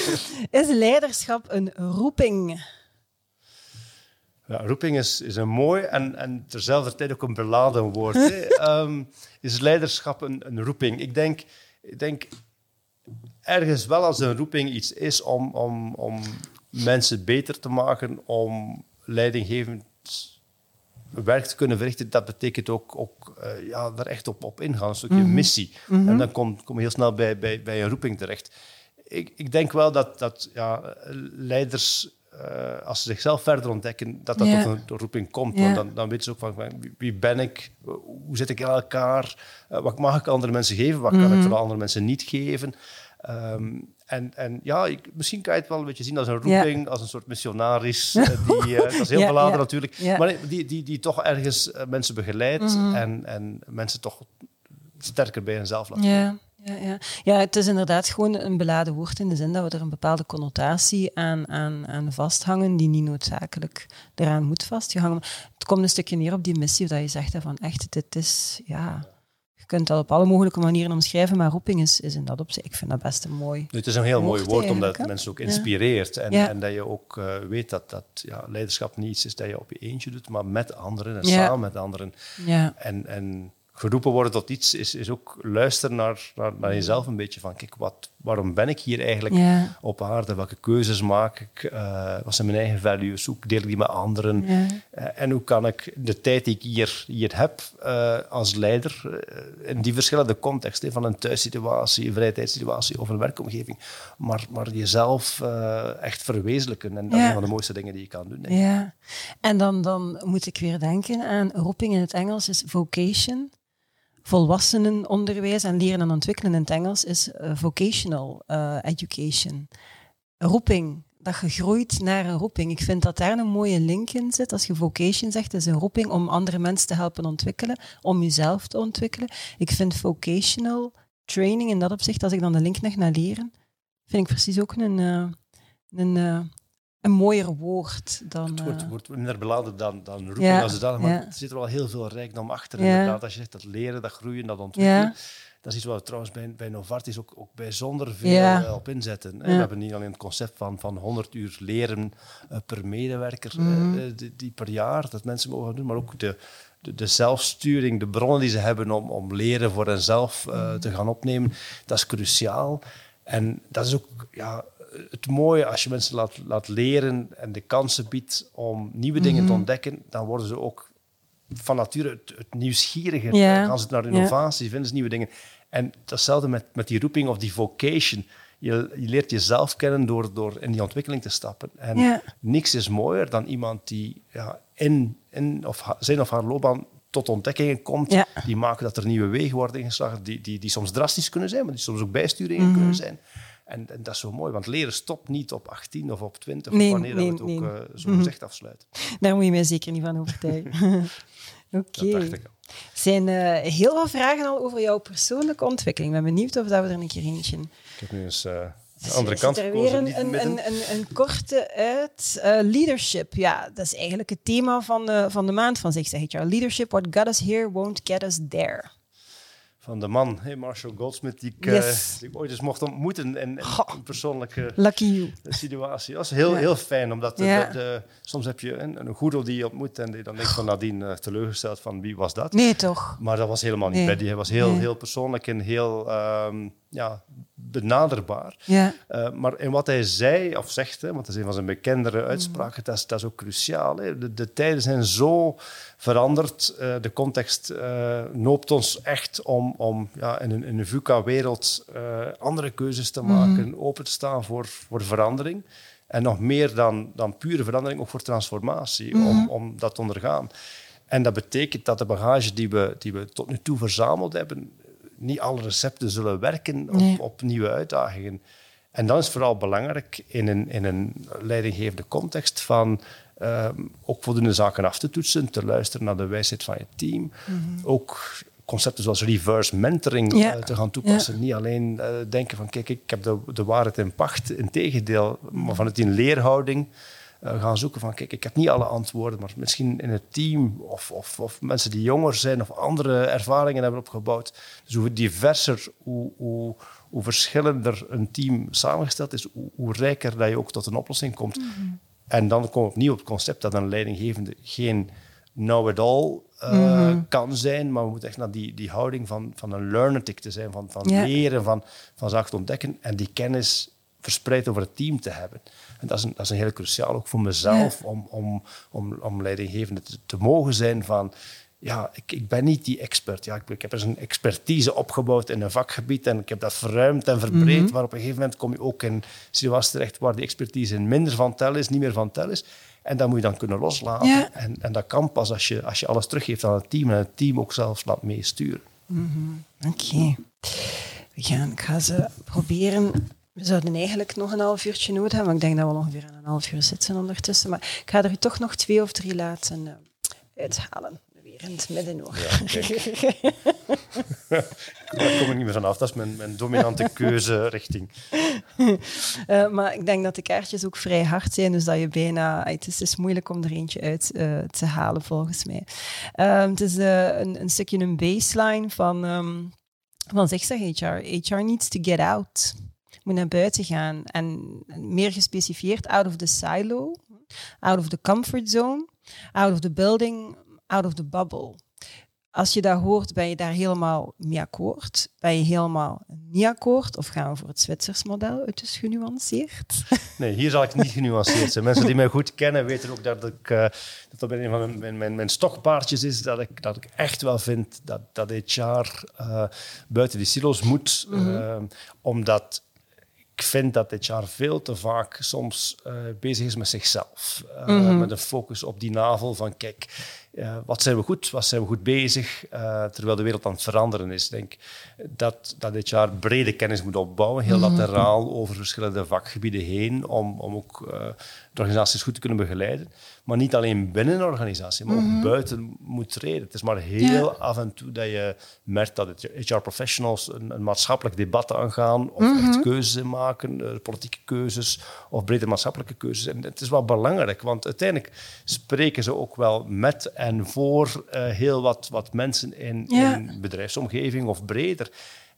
is leiderschap een roeping? Ja, roeping is, is een mooi en, en terzelfde tijd ook een beladen woord. Ehm, is leiderschap een, een roeping? Ik denk, ik denk ergens wel als een roeping iets is om, om, om mensen beter te maken, om leidinggevend werk te kunnen verrichten, dat betekent ook, ook eh, ja, daar echt op, op ingaan, een stukje missie. En dan kom, kom je heel snel bij, bij, bij een roeping terecht. Ik, ik denk wel dat, dat ja, leiders, eh, als ze zichzelf verder ontdekken, dat dat tot een roeping komt. Want dan, dan weten ze ook van, van, wie- ben ik, hoe zit ik in elkaar, Eh, wat mag ik andere mensen geven, wat kan ik voor andere mensen niet geven. Ehm, en, en ja, ik, misschien kan je het wel een beetje zien als een Ja. roeping, als een soort missionaris. eh, die, eh, dat is heel Ja, beladen ja. natuurlijk, maar die, die, die toch ergens eh, mensen begeleidt en, en mensen toch sterker bij henzelf laat Ja, ja, ja. ja, het is inderdaad gewoon een beladen woord in de zin dat we er een bepaalde connotatie aan, aan, aan vasthangen die niet noodzakelijk eraan moet vastgehangen. Het komt een stukje neer op die missie dat je zegt van echt, dit is, ja, kunt dat op alle mogelijke manieren omschrijven, maar roeping is, is in dat opzicht, ik vind dat best een mooi Het is een heel mooi woord, omdat het mensen ook Ja. inspireert. En, Ja. en dat je ook eh, weet dat, dat ja, leiderschap niet iets is dat je op je eentje doet, maar met anderen en samen met anderen. Ja, En, en geroepen worden tot iets is, is ook luisteren naar, naar, naar jezelf een beetje van, kijk, wat, waarom ben ik hier eigenlijk ja, op aarde? Welke keuzes maak ik? Eh, wat zijn mijn eigen values? Hoe deel ik die met anderen? ja. Eh, en hoe kan ik de tijd die ik hier, hier heb eh, als leider, in die verschillende contexten, van een thuissituatie, een vrije tijdssituatie of een werkomgeving, maar, maar jezelf echt verwezenlijken. En dat Ja. is een van de mooiste dingen die je kan doen. Ja, en dan, dan moet ik weer denken aan roeping in het Engels is vocation. Volwassenenonderwijs en leren en ontwikkelen in het Engels is eh, vocational eh, education. Roeping, dat je groeit naar een roeping. Ik vind dat daar een mooie link in zit. Als je vocation zegt, is een roeping om andere mensen te helpen ontwikkelen, om jezelf te ontwikkelen. Ik vind vocational training in dat opzicht, als ik dan de link leg naar leren, vind ik precies ook een, eh, een, een mooier woord dan... Het wordt, eh, wordt minder beladen dan, dan roeping Ja, als zodanig, maar ja. er zit er wel heel veel rijkdom achter. Ja. Inderdaad, als je zegt dat leren, dat groeien, dat ontwikkelen. Dat is iets wat we trouwens bij, bij Novartis ook, ook bijzonder veel eh, op inzetten. We hebben niet alleen het concept van, van 100 uur leren eh, per medewerker Mhm. eh, die, die per jaar, dat mensen mogen doen, maar ook de, de, de zelfsturing, de bronnen die ze hebben om, om leren voor henzelf eh, Mhm. te gaan opnemen, dat is cruciaal. En dat is ook ja, het mooie als je mensen laat, laat leren en de kansen biedt om nieuwe dingen Mhm. te ontdekken, dan worden ze ook van nature het, het nieuwsgierige. Ja. Dan gaan ze naar innovatie, vinden ze nieuwe dingen. En datzelfde met, met die roeping of die vocation. Je, je leert jezelf kennen door, door in die ontwikkeling te stappen. En Ja. niks is mooier dan iemand die ja, in, in of ha- zijn of haar loopbaan tot ontdekkingen komt, Ja. die maken dat er nieuwe wegen worden ingeslagen, die, die, die soms drastisch kunnen zijn, maar die soms ook bijsturingen Mhm. kunnen zijn. En, en dat is zo mooi, want leren stopt niet op 18 of op 20, Nee, of wanneer nee, dat het ook nee. eh, zo gezegd afsluiten. Daar moet je mij zeker niet van overtuigen. Oké. Er zijn eh, heel veel vragen al over jouw persoonlijke ontwikkeling. Ik ben benieuwd of dat we er een keer eentje... Ik heb nu eens eh, de andere kant er weer een, het een, een, een, korte uit. Eh, leadership, ja, dat is eigenlijk het thema van de, van de maand van zich, zeg ik. Leadership, what got us here won't get us there. Van de man, hey, Marshall Goldsmith, die ik, Yes. eh, die ik ooit eens mocht ontmoeten Goh. een persoonlijke Lucky situatie. Dat is heel, Ja. heel fijn, omdat de, Ja. de- de- soms heb je een, een goedel die je ontmoet en die dan denk van nadien eh, teleurgesteld van wie was dat? Nee, toch? Maar dat was helemaal niet Nee. bij die. Hij was heel, Nee. heel persoonlijk en heel ehm, ja, benaderbaar. Ja. Uh, maar in wat hij zei of zegt, hè, want dat is een van zijn bekendere uitspraken, dat, is, dat is ook cruciaal. Hè. De, de tijden zijn zo veranderd. Uh, de context uh, noopt ons echt om, om ja, in een, in een VUCA-wereld andere keuzes te maken, mm. open te staan voor, voor verandering. En nog meer dan, dan pure verandering, ook voor transformatie, mm. om, om dat te ondergaan. En dat betekent dat de bagage die we, die we tot nu toe verzameld hebben, niet alle recepten zullen werken op, Nee. op nieuwe uitdagingen. En dan is het vooral belangrijk in een, in een leidinggevende context van uh, ook voldoende zaken af te toetsen, te luisteren naar de wijsheid van je team. Mm -hmm. Ook concepten zoals reverse mentoring uh, te gaan toepassen. Niet alleen uh, denken van kijk, ik heb de, de waarheid in pacht. Integendeel, maar vanuit die leerhouding gaan zoeken van kijk, ik heb niet alle antwoorden, maar misschien in het team of, of, of mensen die jonger zijn of andere ervaringen hebben opgebouwd. Dus hoe diverser, hoe, hoe, hoe verschillender een team samengesteld is, hoe, hoe, rijker dat je ook tot een oplossing komt. Mm -hmm. En dan kom ik opnieuw op het concept dat een leidinggevende geen know-it-all uh, mm -hmm. kan zijn, maar we moeten echt naar die, die houding van, van een learnetic te zijn, van, van leren, van, van zaken te ontdekken en die kennis verspreid over het team te hebben. En dat is een, dat is een heel cruciaal ook voor mezelf, ja. om, om, om, om leidinggevende te, te mogen zijn van ja, ik, ik ben niet die expert. Ja, ik, ik heb eens een expertise opgebouwd in een vakgebied en ik heb dat verruimd en verbreed, mm -hmm. maar op een gegeven moment kom je ook in situaties terecht waar die expertise minder van tel is, niet meer van tel is. En dat moet je dan kunnen loslaten. Ja. En, en dat kan pas als je, als je alles teruggeeft aan het team en het team ook zelfs laat meesturen. Mm -hmm. Oké. Okay. We gaan, ik ga ze proberen we zouden eigenlijk nog een half uurtje nodig hebben, maar ik denk dat we ongeveer een half uur zitten ondertussen. Maar ik ga er toch nog twee of drie laten uh, uithalen. We weer in het midden hoor. Daar kom ik niet meer vanaf. Dat is mijn, mijn dominante keuzerichting. Uh, maar ik denk dat de kaartjes ook vrij hard zijn, dus dat je bijna... Het is, is moeilijk om er eentje uit uh, te halen, volgens mij. Uh, het is een, een, stukje een baseline van, um, van Zigzag HR. HR needs to get out. Moet naar buiten gaan. En meer gespecifieerd, out of the silo, out of the comfort zone, out of the building, out of the bubble. Als je dat hoort, ben je daar helemaal mee akkoord? Ben je helemaal niet akkoord? Of gaan we voor het Zwitsers model? Het is genuanceerd. Nee, hier zal ik niet genuanceerd zijn. Mensen die mij goed kennen weten ook dat ik, uh, dat, dat een van mijn, mijn, mijn stokpaardjes is. Dat ik, dat ik echt wel vind dat, dat HR uh, eh, buiten die silos moet. Mm -hmm. uh, omdat ik vind dat dit jaar veel te vaak soms uh, bezig is met zichzelf. Uh, mm -hmm. Met een focus op die navel van kijk, uh, wat zijn we goed, wat zijn we goed bezig, terwijl de wereld aan het veranderen is. Ik denk dat, dat dit jaar brede kennis moet opbouwen, heel mm -hmm. lateraal over verschillende vakgebieden heen, om, om ook de organisaties goed te kunnen begeleiden. Maar niet alleen binnen een organisatie, maar ook mm -hmm. buiten moet treden. Het is maar heel ja. af en toe dat je merkt dat HR-professionals een, een, maatschappelijk debat aangaan of mm -hmm. echt keuzes maken, uh, politieke keuzes of brede maatschappelijke keuzes. En het is wel belangrijk, want uiteindelijk spreken ze ook wel met en voor uh, heel wat, wat mensen in, ja. in bedrijfsomgeving of breder.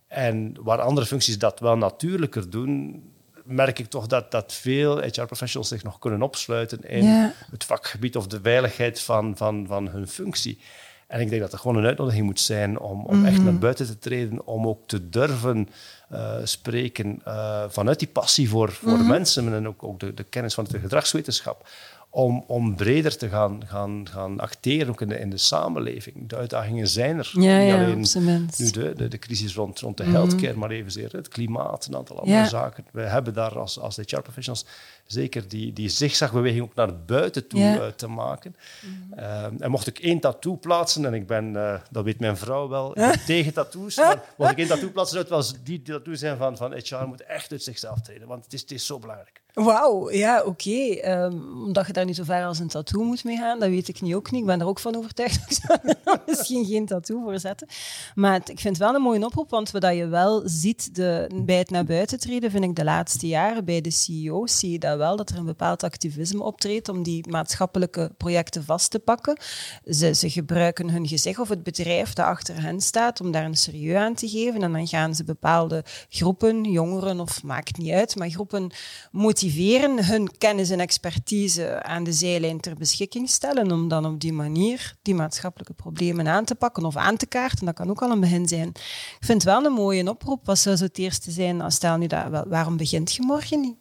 En waar andere functies dat wel natuurlijker doen, merk ik toch dat, dat veel HR-professionals zich nog kunnen opsluiten in ja. het vakgebied of de veiligheid van, van, van hun functie. En ik denk dat er gewoon een uitnodiging moet zijn om, om mm -hmm. echt naar buiten te treden, om ook te durven uh, spreken uh, vanuit die passie voor, voor mm -hmm. mensen en ook, ook de, de kennis van de gedragswetenschap om, om breder te gaan, gaan, gaan acteren, ook in de, in de samenleving. De uitdagingen zijn er. Ja, Niet ja, alleen nu de, de, de, crisis rond, rond de healthcare, mm. maar evenzeer het klimaat, een aantal andere ja. zaken. We hebben daar als, als HR-professionals zeker die, die zigzagbeweging ook naar buiten toe uh, te maken. Mm. Uh, en mocht ik één tattoo plaatsen, en ik ben, uh, dat weet mijn vrouw wel, tegen tattoos, maar mocht ik één tattoo plaatsen, zou het wel die tattoo zijn van, van HR moet echt uit zichzelf treden, want het is, het is zo belangrijk. Wauw, ja, oké. Okay. Um, omdat je daar niet zo ver als een tattoo moet mee gaan, dat weet ik niet ook niet. Ik ben er ook van overtuigd. Ik zou er misschien geen tattoo voor zetten. Maar het, ik vind het wel een mooie oproep, want wat je wel ziet de, bij het naar buiten treden, vind ik de laatste jaren bij de CEO's, zie je dat wel, dat er een bepaald activisme optreedt om die maatschappelijke projecten vast te pakken. Ze, ze gebruiken hun gezicht of het bedrijf dat achter hen staat om daar een serieus aan te geven. En dan gaan ze bepaalde groepen, jongeren of maakt niet uit, maar groepen motiveren, hun kennis en expertise aan de zijlijn ter beschikking stellen, om dan op die manier die maatschappelijke problemen aan te pakken of aan te kaarten. Dat kan ook al een begin zijn. Ik vind het wel een mooie oproep. Wat zou zo het eerste zijn? Als stel nu dat, waarom begint je morgen niet?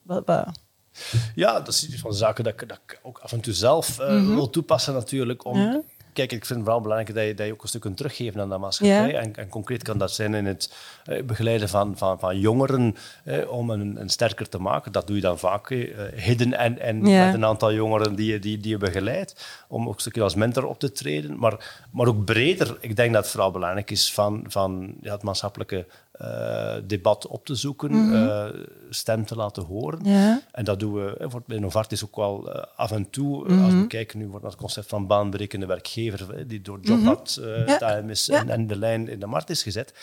Ja, dat is van zaken dat ik, dat ik ook af en toe zelf uh, mm -hmm. wil toepassen natuurlijk. Om, ja. Kijk, ik vind het vooral belangrijk dat je, dat je ook een stuk kunt teruggeven aan de maatschappij. Ja. En, en, concreet kan dat zijn in het uh, begeleiden van, van, van jongeren uh, om een, een, sterker te maken. Dat doe je dan vaak hidden en, en ja. met een aantal jongeren die, die, die je begeleidt. Om ook een stukje als mentor op te treden. Maar, maar ook breder, ik denk dat het vooral belangrijk is van, van ja, het maatschappelijke uh, debat op te zoeken, mm -hmm. uh, stem te laten horen. Ja. En dat doen we voor, bij Novartis ook wel af en toe. Mm -hmm. Als we kijken nu wordt het concept van baanbrekende werkgever, die door Jobhat mm -hmm. ja. en, en, de lijn in de markt is gezet.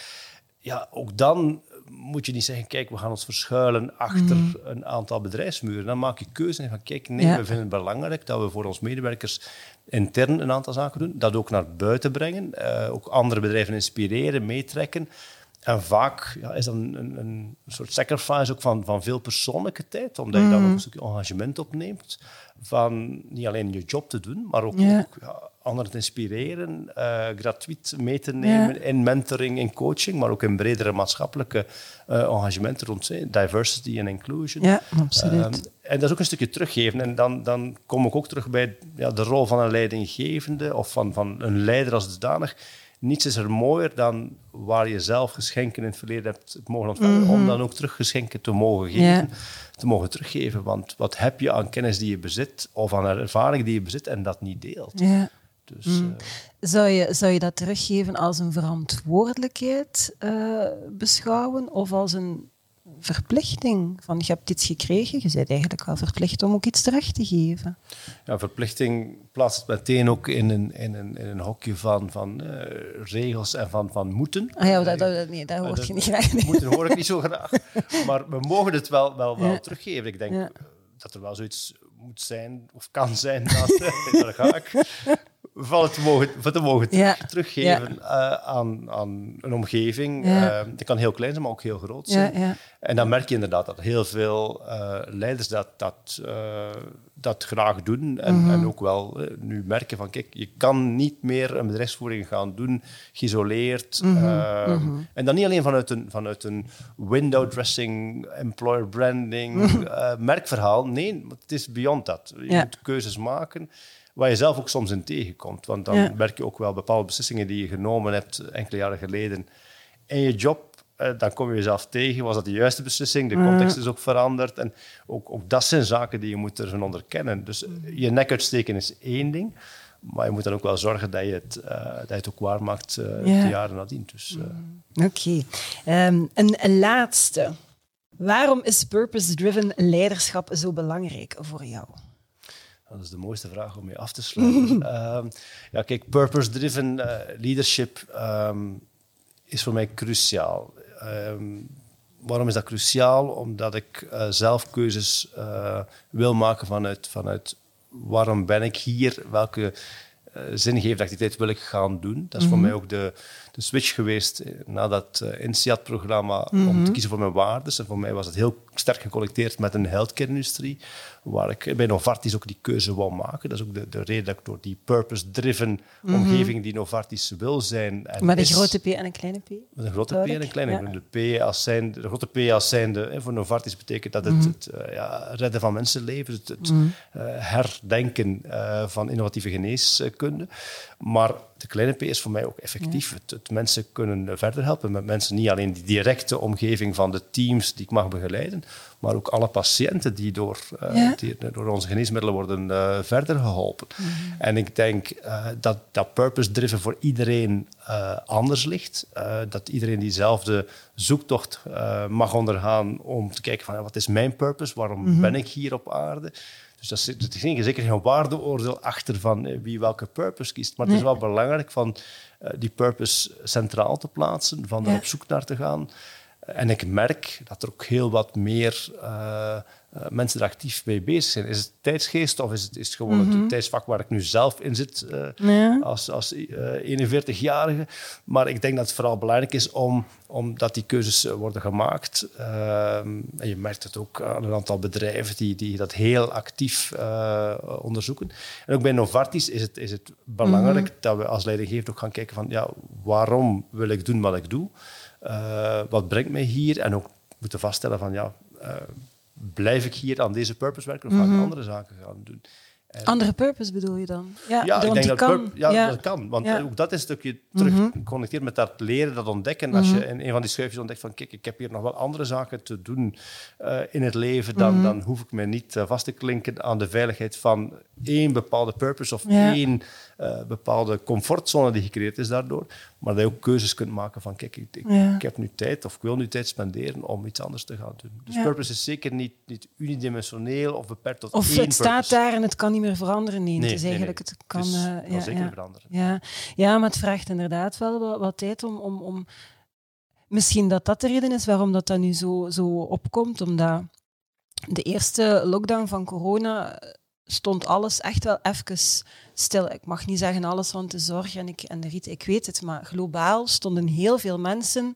Ja, ook dan moet je niet zeggen, kijk, we gaan ons verschuilen achter een aantal bedrijfsmuren. Dan maak je keuze en van, kijk, nee, we vinden het belangrijk dat we voor ons medewerkers intern een aantal zaken doen, dat ook naar buiten brengen, ook andere bedrijven inspireren, meetrekken. En vaak ja, is dat een, een, een, soort sacrifice ook van, van veel persoonlijke tijd, omdat je mm. dan ook een stukje engagement opneemt van niet alleen je job te doen, maar ook, yeah. ook ja, anderen te inspireren, uh, gratuit mee te nemen yeah. in mentoring en coaching, maar ook in bredere maatschappelijke uh, engagementen rond diversity en inclusion. Ja, absoluut. Um, en dat is ook een stukje teruggeven. En dan, dan kom ik ook terug bij ja, de rol van een leidinggevende of van, van een leider als dusdanig niets is er mooier dan waar je zelf geschenken in het verleden hebt mogen ontvangen, mm -hmm. om dan ook teruggeschenken te mogen geven, yeah. te mogen teruggeven. Want wat heb je aan kennis die je bezit, of aan ervaring die je bezit en dat niet deelt? Yeah. Dus, mm. uh, zou, je, zou je dat teruggeven als een verantwoordelijkheid uh, beschouwen of als een verplichting. Van, je hebt iets gekregen, je bent eigenlijk wel verplicht om ook iets terecht te geven. Ja, verplichting plaatst het meteen ook in een, in een, in een hokje van, van uh, regels en van, van moeten. Ah ja, dat, dat, nee, dat hoort je niet graag. Nee. Moeten hoor ik niet zo graag. Maar we mogen het wel, wel, wel ja. teruggeven. Ik denk ja. dat er wel zoiets moet zijn, of kan zijn, dat, daar ga ik, van te mogen, van te mogen ja. teruggeven ja. Uh, aan, aan een omgeving. Ja. Uh, kan heel klein zijn, maar ook heel groot zijn. En dan merk je inderdaad dat heel veel uh, leiders dat, dat, dat graag doen. En, mm -hmm. en ook wel nu merken van, kijk, je kan niet meer een bedrijfsvoering gaan doen, geïsoleerd. Mm -hmm. mm -hmm. En dan niet alleen vanuit een, vanuit een window dressing, employer branding, merkverhaal. Nee, het is beyond dat. Je moet keuzes maken waar je zelf ook soms in tegenkomt. Want dan ja. merk je ook wel bepaalde beslissingen die je genomen hebt enkele jaren geleden in je job. Eh, dan kom je jezelf tegen. Was dat de juiste beslissing? De context is ook veranderd. En ook, ook dat zijn zaken die je moet ervan onderkennen. Dus je nek uitsteken is één ding. Maar je moet dan ook wel zorgen dat je het, uh, dat je het ook waarmaakt uh, ja. de jaren nadien. Dus, Oké. Okay. Um, een, een laatste. Waarom is purpose-driven leiderschap zo belangrijk voor jou? Dat is de mooiste vraag om mee af te sluiten. um, ja, kijk, purpose-driven uh, leadership um, is voor mij cruciaal. Um, waarom is dat cruciaal? Omdat ik uh, zelf keuzes uh, wil maken vanuit, vanuit waarom ben ik hier, welke zingevende activiteit wil ik gaan doen. Dat is voor mm -hmm. mij ook de, de switch geweest na dat uh, INSEAD-programma mm -hmm. om te kiezen voor mijn waarden. En voor mij was het heel sterk geconnecteerd met een healthcare-industrie waar ik bij Novartis ook die keuze wou maken. Dat is ook de, de reden dat ik door die purpose-driven mm -hmm. omgeving die Novartis wil zijn. En met een is, grote P en een kleine P? Met een grote P en een kleine ja. De, P als zijn, de grote P als zijnde, hè, voor Novartis betekent dat het, mm -hmm. het uh, ja, redden van mensenlevens, het, het uh, herdenken van innovatieve geneeskunde. Maar de kleine P is voor mij ook effectief. Ja. Het, het, mensen kunnen verder helpen met mensen, niet alleen die directe omgeving van de teams die ik mag begeleiden, maar ook alle patiënten die door, uh, ja. die, door onze geneesmiddelen worden uh, verder geholpen. Mm -hmm. En ik denk uh, dat dat purpose-driven voor iedereen anders ligt. dat iedereen diezelfde zoektocht mag ondergaan om te kijken van wat is mijn purpose, waarom mm -hmm. ben ik hier op aarde. Dus dat is, dat is zeker geen waardeoordeel achter van wie welke purpose kiest. Maar het is wel belangrijk van die purpose centraal te plaatsen, van er ja. op zoek naar te gaan. En ik merk dat er ook heel wat meer uh, uh, mensen er actief mee bezig zijn. Is het tijdsgeest of is het, is het gewoon mm -hmm. het tijdsvak waar ik nu zelf in zit uh, ja. als, als 41-jarige? Maar ik denk dat het vooral belangrijk is om, omdat die keuzes worden gemaakt. en je merkt het ook aan een aantal bedrijven die, die dat heel actief onderzoeken. En ook bij Novartis is het, is het belangrijk mm -hmm. dat we als leidinggevende ook gaan kijken van ja, waarom wil ik doen wat ik doe? Wat brengt mij hier? En ook moeten vaststellen van ja, blijf ik hier aan deze purpose werken of mm -hmm. ga ik andere zaken gaan doen? En, andere purpose bedoel je dan? Ja, ja ik denk dat, kan, ja, ja, dat kan. Want ja. ook dat is een stukje terug mm -hmm. connecteerd met dat leren, dat ontdekken. Mm -hmm. Als je in een van die schuifjes ontdekt van kijk, ik heb hier nog wel andere zaken te doen uh, in het leven, dan, mm -hmm. dan hoef ik me niet uh, vast te klinken aan de veiligheid van één bepaalde purpose of één uh, bepaalde comfortzone die gecreëerd is daardoor. Maar dat je ook keuzes kunt maken van kijk, ik, ik, ja. ik, heb nu tijd of ik wil nu tijd spenderen om iets anders te gaan doen. Dus ja. purpose is zeker niet, niet unidimensioneel of beperkt tot of één het purpose. staat daar en het kan niet meer veranderen. Nee, nee het is eigenlijk nee, nee. het kan, het uh, ja, zeker veranderen. Ja. ja, maar het vraagt inderdaad wel wat, wat tijd om, om, om... Misschien dat dat de reden is waarom dat, dat nu zo, zo opkomt, omdat de eerste lockdown van corona stond alles echt wel even stil. Ik mag niet zeggen alles van de zorg en, ik, en de riet, ik weet het, maar globaal stonden heel veel mensen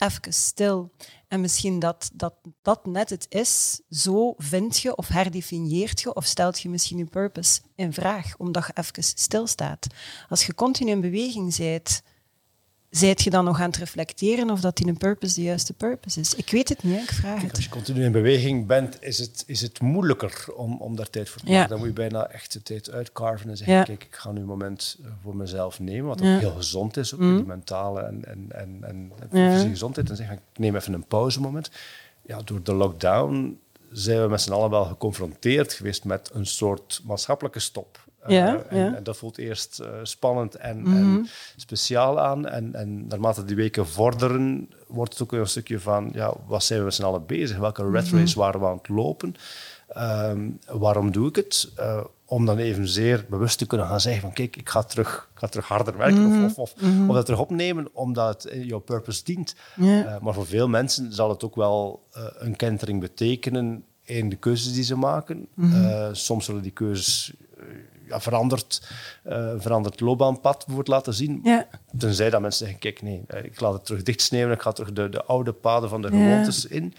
even stil. En misschien dat, dat dat net het is, zo vind je of herdefinieert je of stelt je misschien je purpose in vraag, omdat je even stilstaat. Als je continu in beweging bent, Zijt je dan nog aan het reflecteren of dat die een purpose de juiste purpose is? Ik weet het niet, ik vraag Kijk, het. Als je continu in beweging bent, is het, is het moeilijker om, om daar tijd voor te maken. Ja. Dan moet je bijna echt de tijd uitcarven en zeggen, ja. kijk, ik ga nu een moment voor mezelf nemen, wat ja. ook heel gezond is, ook mm. die mentale en, en, en, en fysieke gezondheid. En zeggen, ik neem even een pauzemoment. Ja, door de lockdown zijn we met z'n allen wel geconfronteerd geweest met een soort maatschappelijke stop. Ja, en, ja. en dat voelt eerst spannend en, en, speciaal aan. En, en naarmate die weken vorderen, wordt het ook een stukje van, ja, wat zijn we met z'n allen bezig? Welke red race waren we aan het lopen? Ehm, waarom doe ik het? Uh, om dan evenzeer bewust te kunnen gaan zeggen van kijk, ik ga terug, ik ga terug harder werken Mhm. of, of, of, of dat terug opnemen omdat het jouw purpose dient. Uh, maar voor veel mensen zal het ook wel uh, een kentering betekenen in de keuzes die ze maken. Mhm. soms zullen die keuzes ja, veranderd, veranderd loopbaanpad bijvoorbeeld laten zien. Ja. Tenzij dat mensen zeggen, kijk nee, ik laat het terug dichtsneeuwen, ik ga terug de, de oude paden van de gewoontes in.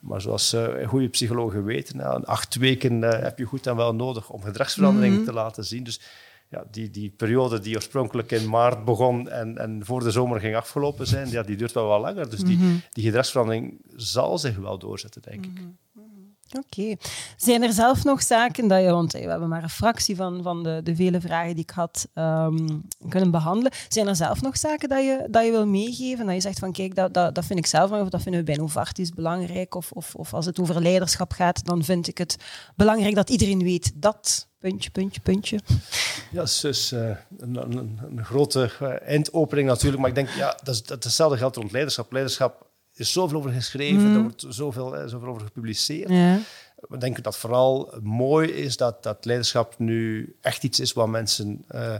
Maar zoals uh, goede psychologen weten, na acht weken uh, heb je goed en wel nodig om gedragsverandering Mhm. mm -hmm. te laten zien. Dus ja, die, die periode die oorspronkelijk in maart begon en, en voor de zomer ging afgelopen zijn, ja, die duurt wel wat langer. Dus die, Mhm. die gedragsverandering zal zich wel doorzetten, denk ik. Oké. Zijn er zelf nog zaken dat je, want we hebben maar een fractie van, van de, de vele vragen die ik had um, kunnen behandelen. Zijn er zelf nog zaken dat je, dat je wil meegeven? Dat je zegt van kijk, dat, dat, dat vind ik zelf, of dat vinden we bij Novartis belangrijk. Of, of, of als het over leiderschap gaat, dan vind ik het belangrijk dat iedereen weet dat. Puntje, puntje, puntje. Ja, dat is dus uh, een, een, grote eindopening natuurlijk. Maar ik denk, ja, dat hetzelfde geldt rond leiderschap. Leiderschap is zoveel over geschreven, mm. er wordt zoveel, eh, zoveel over gepubliceerd. Ja. We denken dat vooral mooi is dat, dat leiderschap nu echt iets is wat mensen uh,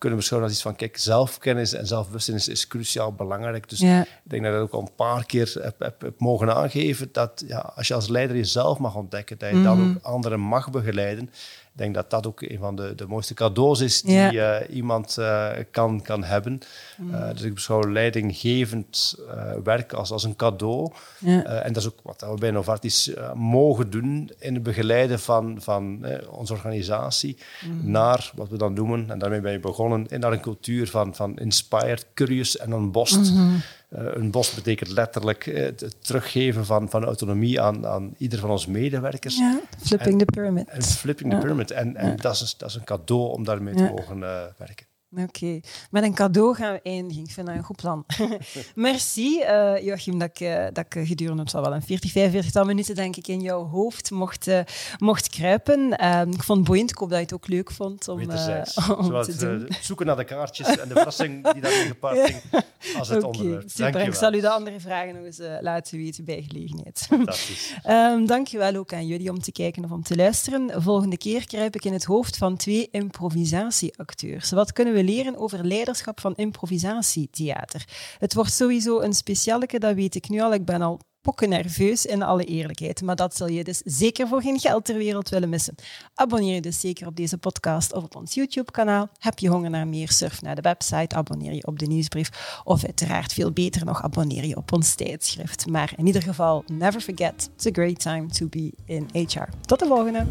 kunnen beschouwen als iets van, kijk, zelfkennis en zelfbewustzijn is, is cruciaal belangrijk. Dus ja. ik denk dat ik dat ook al een paar keer heb, heb, heb, mogen aangeven, dat ja, als je als leider jezelf mag ontdekken, dat je mm. dan ook anderen mag begeleiden. Ik denk dat dat ook een van de, de mooiste cadeaus is die ja. uh, iemand uh, kan, kan hebben. Mm. Uh, dus ik beschouw leidinggevend werk als, als een cadeau. Ja. en dat is ook wat we bij Novartis mogen doen in het begeleiden van, van onze organisatie mm. naar wat we dan noemen, en daarmee ben je begonnen, naar een cultuur van, van inspired, curious en unbossed. Mhm. Mm -hmm. Een bos betekent letterlijk het teruggeven van, van autonomie aan, aan ieder van onze medewerkers. Ja, flipping en, the pyramid. En flipping the pyramid. En, en dat, is, dat is een cadeau om daarmee te mogen uh, werken. Oké, okay. met een cadeau gaan we eindigen. Ik vind dat een goed plan. Merci, uh, Joachim, dat ik, uh, dat ik gedurende het wel een 40, 45 minuten denk ik in jouw hoofd mocht, uh, mocht kruipen. ik vond het boeiend, ik hoop dat je het ook leuk vond om, om te het, doen. zoeken naar de kaartjes en de verrassing die daarin gepaard ging, als het onderwerp. super. Dank je Ik zal u de andere vragen nog eens laten weten bij gelegenheid. Fantastisch. um, Dank je wel ook aan jullie om te kijken of om te luisteren. Volgende keer kruip ik in het hoofd van twee improvisatieacteurs. Wat kunnen leren over leiderschap van improvisatietheater? Het wordt sowieso een specialeke, dat weet ik nu al. Ik ben al pokken nerveus in alle eerlijkheid, maar dat zul je dus zeker voor geen geld ter wereld willen missen. Abonneer je dus zeker op deze podcast of op ons YouTube-kanaal. Heb je honger naar meer, surf naar de website, abonneer je op de nieuwsbrief of uiteraard veel beter nog, abonneer je op ons tijdschrift. Maar in ieder geval, never forget, it's a great time to be in HR. Tot de volgende!